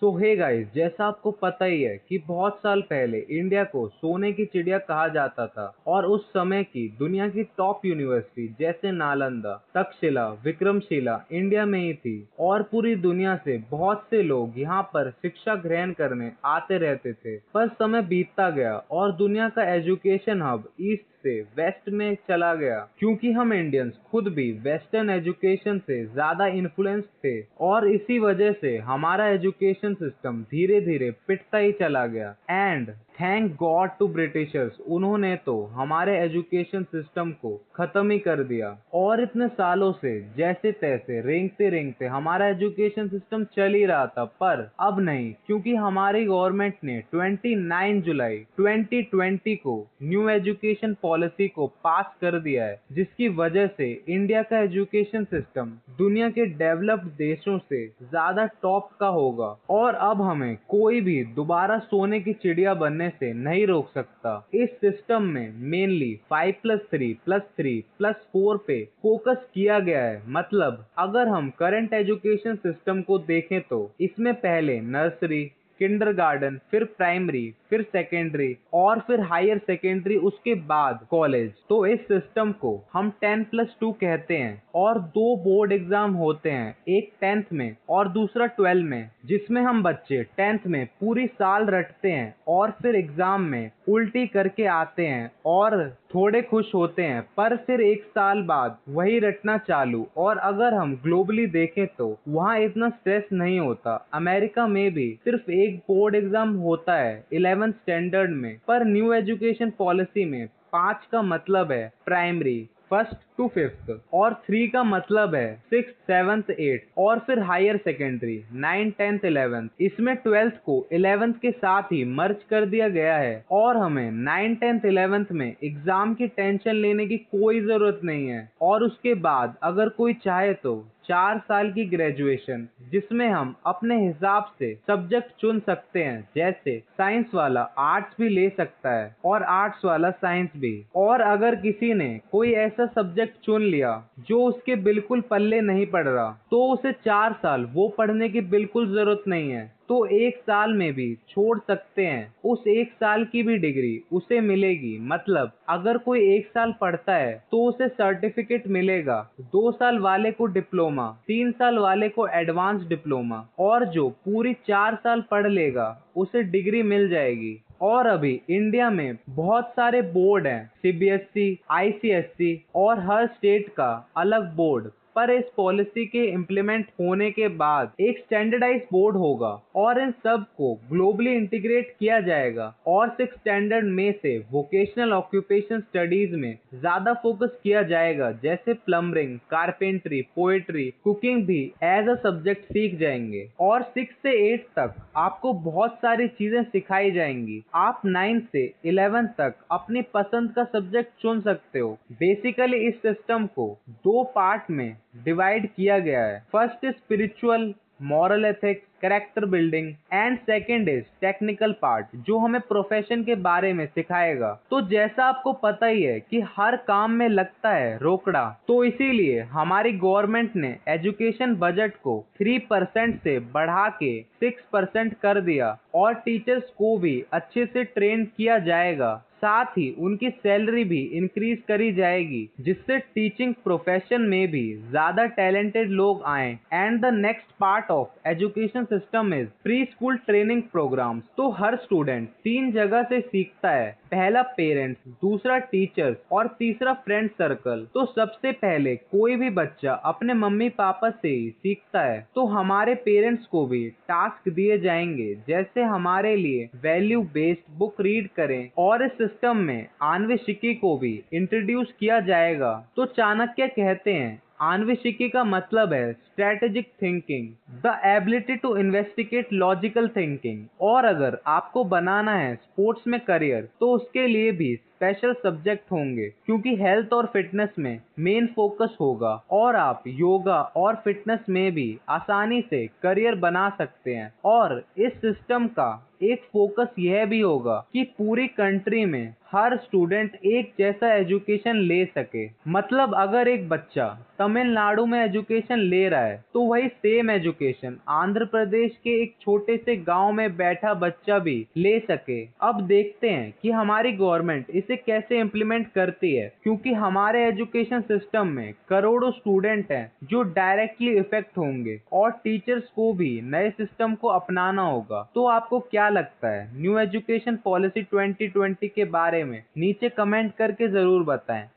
सो hey guys जैसा आपको पता ही है कि बहुत साल पहले इंडिया को सोने की चिड़िया कहा जाता था और उस समय की दुनिया की टॉप यूनिवर्सिटी जैसे नालंदा, तक्षशिला, विक्रमशिला इंडिया में ही थी और पूरी दुनिया से बहुत से लोग यहाँ पर शिक्षा ग्रहण करने आते रहते थे। पर समय बीतता गया और दुनिया का एजुकेशन हब ईस्ट से वेस्ट में चला गया, क्योंकि हम इंडियंस खुद भी वेस्टर्न एजुकेशन से ज़्यादा इन्फ्लुएंस थे और इसी वजह से हमारा एजुकेशन सिस्टम धीरे धीरे पिटता ही चला गया। And thank God to Britishers उन्होंने तो हमारे एजुकेशन सिस्टम को खत्म ही कर दिया। और इतने सालों से, जैसे तैसे, रेंगते रेंगते हमारा एजुकेशन सिस्टम चल ही रहा था, पर अब नहीं, क्योंकि हमारी गवर्नमेंट ने 29 जुलाई 2020 को न्यू एजुकेशन पॉलिसी को पास कर दिया है, जिसकी वजह से इंडिया का एजुकेशन सिस्टम दुनिया के डेवलप्ड देशों से ज़्यादा टॉप का होगा। और अब हमें कोई भी दोबारा सोने की चिड़िया बनने करने से नहीं रोक सकता। इस सिस्टम में mainly five plus three plus three plus four पे फोकस किया गया है। मतलब अगर हम करंट एजुकेशन सिस्टम को देखें तो इसमें पहले नर्सरी किंडरगार्टन फिर प्राइमरी फिर सेकेंडरी और फिर हायर सेकेंडरी उसके बाद कॉलेज तो इस सिस्टम को हम टेन प्लस टू कहते हैं और दो बोर्ड एग्ज़ाम होते हैं, एक टेंथ में और दूसरा ट्वेल्व में, जिसमें हम बच्चे टेंथ में पूरी साल रटते हैं और फिर एग्ज़ाम में उल्टी करके आते हैं और थोड़े खुश होते हैं, पर फिर एक साल बाद वही रटना चालू। और अगर हम ग्लोबली देखें तो वहाँ इतना स्ट्रेस नहीं होता। अमेरिका में भी सिर्फ़ एक बोर्ड एग्ज़ाम होता है इलेवेंथ स्टैंडर्ड में। पर न्यू एजुकेशन पॉलिसी में पाँच का मतलब है प्राइमरी फ़र्स्ट टू फिफ्थ, और थ्री का मतलब है सिक्स सेवंथ एट और फिर higher secondary nine tenth eleventh इसमें ट्वेल्थ को इलेवेंथ के साथ ही मर्ज कर दिया गया है, और हमें नाइन टेंथ इलेवेंथ में एग्ज़ाम की टेंशन लेने की कोई ज़रूरत नहीं है। और उसके बाद अगर कोई चाहे तो चार साल की ग्रेजुएशन जिसमें हम अपने हिसाब से सब्जेक्ट चुन सकते हैं। जैसे साइंस वाला आर्ट्स भी ले सकता है, और आर्ट्स वाला साइंस भी। और अगर किसी ने कोई ऐसा सब्जेक्ट चुन लिया, जो उसके बिल्कुल पल्ले नहीं पड़ रहा तो उसे चार साल, वो पढ़ने की बिल्कुल ज़रूरत नहीं है। तो एक साल में भी छोड़ सकते हैं। उस एक साल की भी डिग्री उसे मिलेगी। मतलब अगर कोई एक साल पढ़ता है तो उसे सर्टिफिकेट मिलेगा। दो साल वाले को डिप्लोमा तीन साल वाले को एडवांस डिप्लोमा और जो पूरी चार साल पढ़ लेगा उसे डिग्री मिल जाएगी। और अभी इंडिया में बहुत सारे बोर्ड हैं सीबीएसई, आईसीएसई और हर स्टेट का अलग बोर्ड पर इस पॉलिसी के इम्प्लीमेंट होने के बाद एक स्टैंडर्डाइज बोर्ड होगा और इन सबको ग्लोबली इंटीग्रेट किया जाएगा। और सिक्स स्टैंडर्ड में से वोकेशनल ऑक्यूपेशन स्टडीज़ में ज़्यादा फोकस किया जाएगा, जैसे प्लम्बरिंग कारपेंट्री पोएट्री कुकिंग भी एज अ सब्जेक्ट सीख जाएँगे। और सिक्स से एट तक आपको बहुत सारी चीज़ें सिखाई जाएँगी। आप नाइन्थ से इलेवेंथ तक अपनी पसंद का सब्जेक्ट चुन सकते हो। बेसिकली इस सिस्टम को दो पार्ट में डिवाइड किया गया है। First is spiritual moral ethics character building and second is technical part जो हमें प्रोफेशन के बारे में सिखाएगा। तो जैसा आपको पता ही है कि हर काम में लगता है रोकड़ा तो इसीलिए हमारी गवर्नमेंट ने एजुकेशन बजट को थ्री परसेंट से बढ़ा के सिक्स परसेंट कर दिया और टीचर्स को भी अच्छे से ट्रेन किया जाएगा। साथ ही उनकी सैलरी भी इंक्रीज करी जाएगी, जिससे टीचिंग प्रोफेशन में भी ज़्यादा टैलेंटेड लोग आए। And the next part of education system is pre school training program तो हर स्टूडेंट तीन जगह से सीखता है। पहला पेरेंट्स दूसरा टीचर्स और तीसरा फ्रेंड सर्कल तो सबसे पहले कोई भी बच्चा अपने मम्मी पापा से ही सीखता है। तो हमारे पेरेंट्स को भी टास्क दिए जाएँगे, जैसे हमारे लिए वैल्यू बेस्ड बुक रीड करें। और इस सिस्टम में आनविशिकी को भी इंट्रोड्यूस किया जाएगा। तो चाणक्य कहते हैं आनविशिकी का मतलब है strategic thinking the ability to investigate logical thinking और अगर आपको बनाना है स्पोर्ट्स में करियर तो उसके लिए भी स्पेशल सब्जेक्ट होंगे, क्योंकि हेल्थ और फिटनेस में मेन फोकस होगा और आप योगा और फिटनेस में भी आसानी से करियर बना सकते हैं। और इस सिस्टम का एक फोकस यह भी होगा कि पूरी कंट्री में हर स्टूडेंट एक जैसा एजुकेशन ले सके। मतलब अगर एक बच्चा तमिलनाडु में एजुकेशन ले रहा है तो वही सेम एजुकेशन आंध्र प्रदेश के एक छोटे से गाँव में बैठा बच्चा भी ले सके। अब देखते हैं कि हमारी गवर्नमेंट इसे कैसे इम्प्लीमेंट करती है? क्योंकि हमारे एजुकेशन सिस्टम में करोड़ों स्टूडेंट हैं जो डायरेक्टली इफ़ेक्ट होंगे और टीचर्स को भी नए सिस्टम को अपनाना होगा। तो आपको क्या लगता है? न्यू एजुकेशन पॉलिसी 2020 के बारे में नीचे कमेंट करके ज़रूर बताएँ।